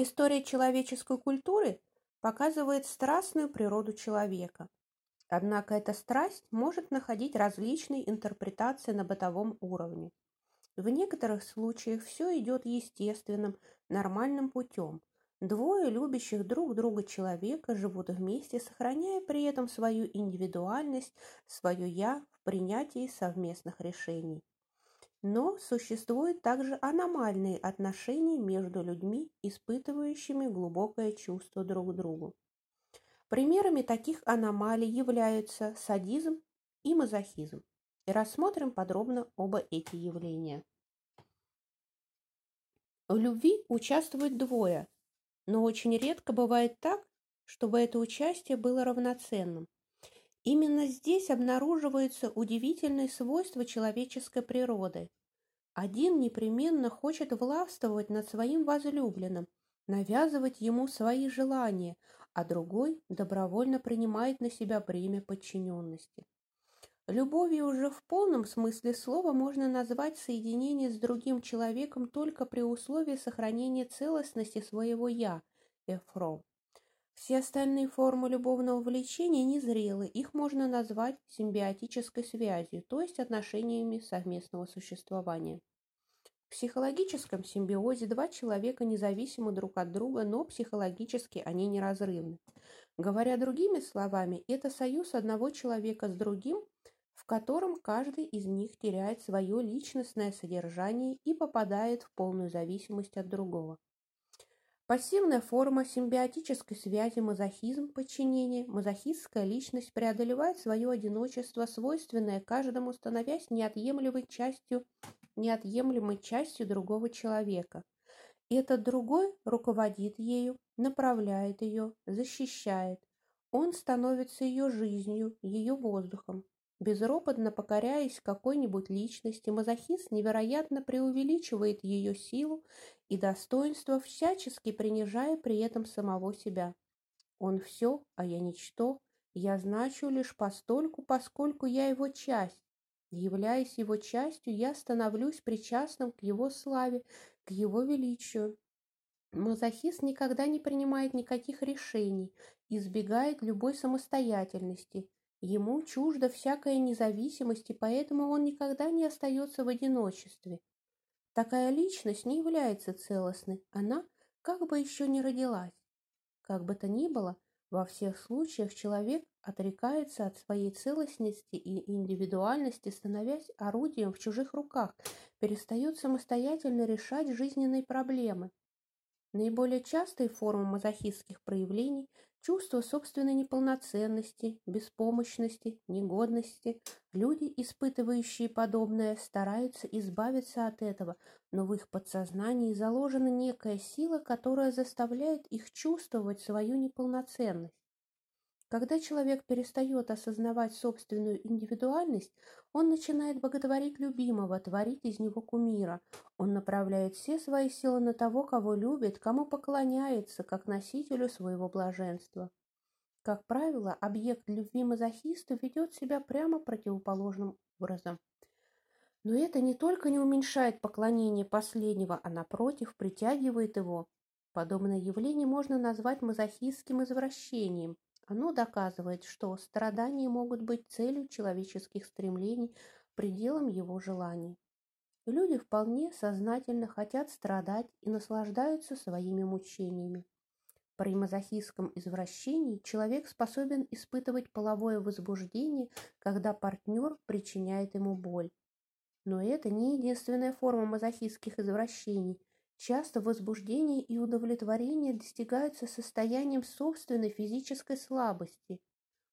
История человеческой культуры показывает страстную природу человека. Однако эта страсть может находить различные интерпретации на бытовом уровне. В некоторых случаях все идет естественным, нормальным путем. Двое любящих друг друга человека живут вместе, сохраняя при этом свою индивидуальность, свое «я» в принятии совместных решений. Но существуют также аномальные отношения между людьми, испытывающими глубокое чувство друг к другу. Примерами таких аномалий являются садизм и мазохизм. И рассмотрим подробно оба эти явления. В любви участвуют двое, но очень редко бывает так, чтобы это участие было равноценным. Именно здесь обнаруживаются удивительные свойства человеческой природы. Один непременно хочет властвовать над своим возлюбленным, навязывать ему свои желания, а другой добровольно принимает на себя бремя подчиненности. Любовью уже в полном смысле слова можно назвать соединение с другим человеком только при условии сохранения целостности своего «я» – Эфром. Все остальные формы любовного влечения незрелы, их можно назвать симбиотической связью, то есть отношениями совместного существования. В психологическом симбиозе два человека независимы друг от друга, но психологически они неразрывны. Говоря другими словами, это союз одного человека с другим, в котором каждый из них теряет свое личностное содержание и попадает в полную зависимость от другого. Пассивная форма симбиотической связи мазохизм, подчинение, мазохистская личность преодолевает свое одиночество, свойственное каждому, становясь неотъемлемой частью, неотъемлемой частью другого человека. Этот другой руководит ею, направляет ее, защищает. Он становится ее жизнью, ее воздухом. Безропотно покоряясь какой-нибудь личности, мазохист невероятно преувеличивает ее силу и достоинство, всячески принижая при этом самого себя. Он все, а я ничто, я значу лишь постольку, поскольку я его часть. Являясь его частью, я становлюсь причастным к его славе, к его величию. Мазохист никогда не принимает никаких решений, избегает любой самостоятельности – Ему чужда всякая независимость, и поэтому он никогда не остается в одиночестве. Такая личность не является целостной, она как бы еще не родилась. Как бы то ни было, во всех случаях человек отрекается от своей целостности и индивидуальности, становясь орудием в чужих руках, перестает самостоятельно решать жизненные проблемы. Наиболее частые формы мазохистских проявлений Чувство собственной неполноценности, беспомощности, негодности. Люди, испытывающие подобное, стараются избавиться от этого, но в их подсознании заложена некая сила, которая заставляет их чувствовать свою неполноценность. Когда человек перестает осознавать собственную индивидуальность, он начинает боготворить любимого, творить из него кумира. Он направляет все свои силы на того, кого любит, кому поклоняется, как носителю своего блаженства. Как правило, объект любви мазохиста ведет себя прямо противоположным образом. Но это не только не уменьшает поклонение последнего, а напротив притягивает его. Подобное явление можно назвать мазохистским извращением – оно доказывает, что страдания могут быть целью человеческих стремлений, пределом его желаний. Люди вполне сознательно хотят страдать и наслаждаются своими мучениями. При мазохистском извращении человек способен испытывать половое возбуждение, когда партнер причиняет ему боль. Но это не единственная форма мазохистских извращений. Часто возбуждение и удовлетворение достигаются состоянием собственной физической слабости.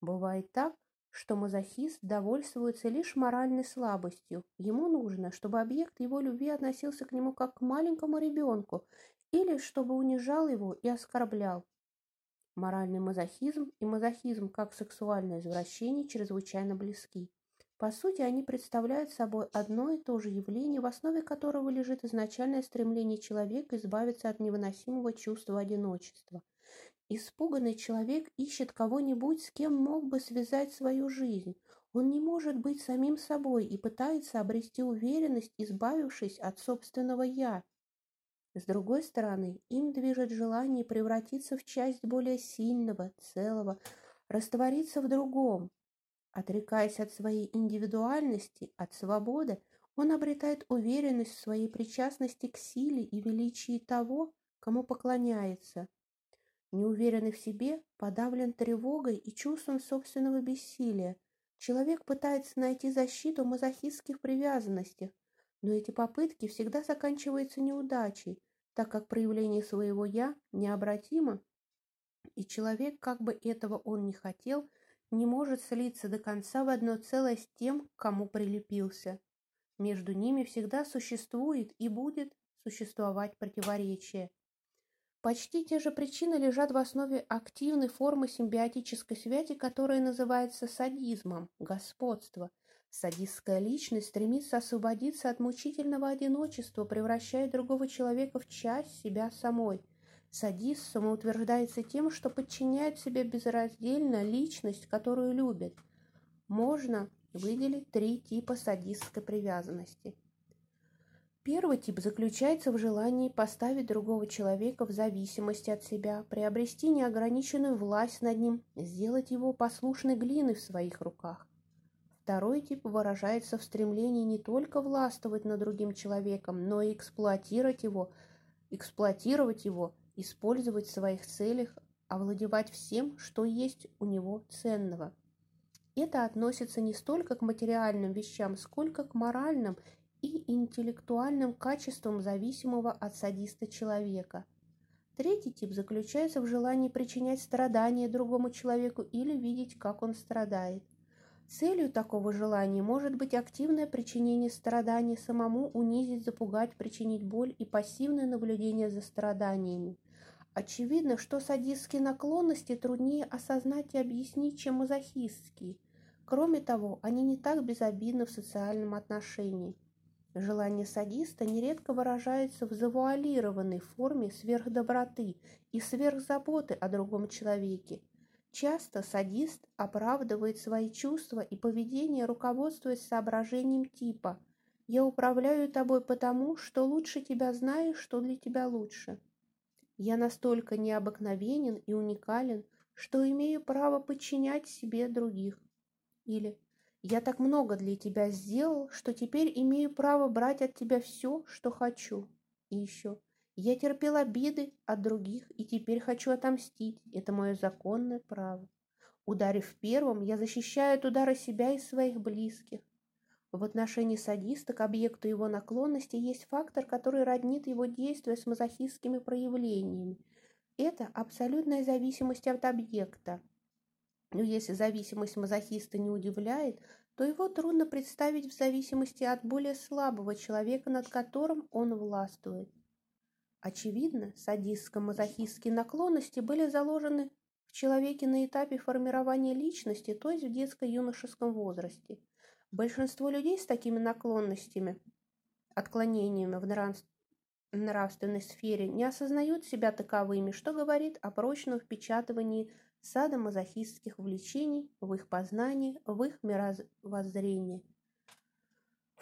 Бывает так, что мазохист довольствуется лишь моральной слабостью. Ему нужно, чтобы объект его любви относился к нему как к маленькому ребенку или чтобы унижал его и оскорблял. Моральный мазохизм и мазохизм как сексуальное извращение чрезвычайно близки. По сути, они представляют собой одно и то же явление, в основе которого лежит изначальное стремление человека избавиться от невыносимого чувства одиночества. Испуганный человек ищет кого-нибудь, с кем мог бы связать свою жизнь. Он не может быть самим собой и пытается обрести уверенность, избавившись от собственного «я». С другой стороны, им движет желание превратиться в часть более сильного, целого, раствориться в другом. Отрекаясь от своей индивидуальности, от свободы, он обретает уверенность в своей причастности к силе и величии того, кому поклоняется. Неуверенный в себе, подавлен тревогой и чувством собственного бессилия, человек пытается найти защиту в мазохистских привязанностях, но эти попытки всегда заканчиваются неудачей, так как проявление своего «я» необратимо, и человек, как бы этого он ни хотел, не может слиться до конца в одно целое с тем, к кому прилепился. Между ними всегда существует и будет существовать противоречие. Почти те же причины лежат в основе активной формы симбиотической связи, которая называется садизмом, господство. Садистская личность стремится освободиться от мучительного одиночества, превращая другого человека в часть себя самой. Садист самоутверждается тем, что подчиняет себе безраздельно личность, которую любит. Можно выделить три типа садистской привязанности – Первый тип заключается в желании поставить другого человека в зависимости от себя, приобрести неограниченную власть над ним, сделать его послушной глиной в своих руках. Второй тип выражается в стремлении не только властвовать над другим человеком, но и эксплуатировать его, эксплуатировать его, использовать в своих целях, овладевать всем, что есть у него ценного. Это относится не столько к материальным вещам, сколько к моральным и интеллектуальным качеством зависимого от садиста человека. Третий тип заключается в желании причинять страдания другому человеку или видеть, как он страдает. Целью такого желания может быть активное причинение страданий самому, унизить, запугать, причинить боль и пассивное наблюдение за страданиями. Очевидно, что садистские наклонности труднее осознать и объяснить, чем мазохистские. Кроме того, они не так безобидны в социальном отношении. Желание садиста нередко выражается в завуалированной форме сверхдоброты и сверхзаботы о другом человеке. Часто садист оправдывает свои чувства и поведение, руководствуясь соображением типа «Я управляю тобой потому, что лучше тебя знаю, что для тебя лучше». «Я настолько необыкновенен и уникален, что имею право подчинять себе других». Или я так много для тебя сделал, что теперь имею право брать от тебя все, что хочу. И еще. Я терпел обиды от других и теперь хочу отомстить. Это мое законное право. Ударив первым, я защищаю от удара себя и своих близких. В отношении садиста к объекту его наклонности есть фактор, который роднит его действия с мазохистскими проявлениями. Это абсолютная зависимость от объекта. Но если зависимость мазохиста не удивляет, то его трудно представить в зависимости от более слабого человека, над которым он властвует. Очевидно, садистско-мазохистские наклонности были заложены в человеке на этапе формирования личности, то есть в детско-юношеском возрасте. Большинство людей с такими наклонностями, отклонениями в нравственной сфере не осознают себя таковыми, что говорит о прочном впечатывании садомазохистских влечений в их познании, в их мировоззрении.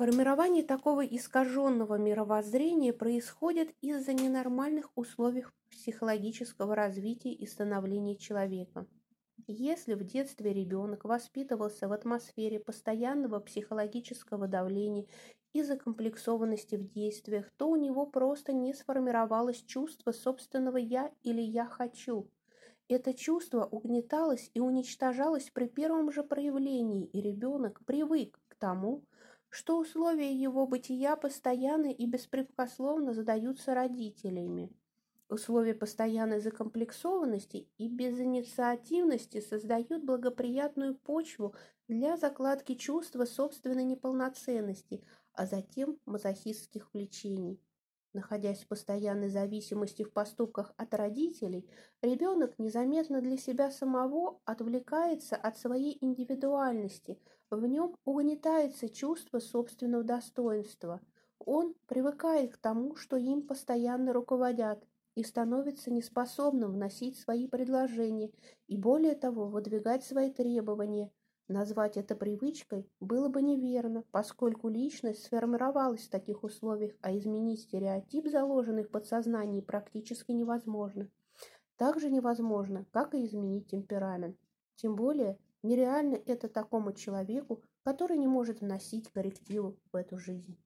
Формирование такого искаженного мировоззрения происходит из-за ненормальных условий психологического развития и становления человека. Если в детстве ребенок воспитывался в атмосфере постоянного психологического давления и закомплексованности в действиях, то у него просто не сформировалось чувство собственного «я» или «я хочу», это чувство угнеталось и уничтожалось при первом же проявлении, и ребенок привык к тому, что условия его бытия постоянно и беспрекословно задаются родителями. Условия постоянной закомплексованности и безинициативности создают благоприятную почву для закладки чувства собственной неполноценности, а затем мазохистских влечений. Находясь в постоянной зависимости в поступках от родителей, ребенок незаметно для себя самого отвлекается от своей индивидуальности, в нем угнетается чувство собственного достоинства. Он привыкает к тому, что им постоянно руководят, и становится неспособным вносить свои предложения и, более того, выдвигать свои требования. Назвать это привычкой было бы неверно, поскольку личность сформировалась в таких условиях, а изменить стереотип, заложенный в подсознании, практически невозможно. Так же невозможно, как и изменить темперамент. Тем более, нереально это такому человеку, который не может вносить коррективу в эту жизнь.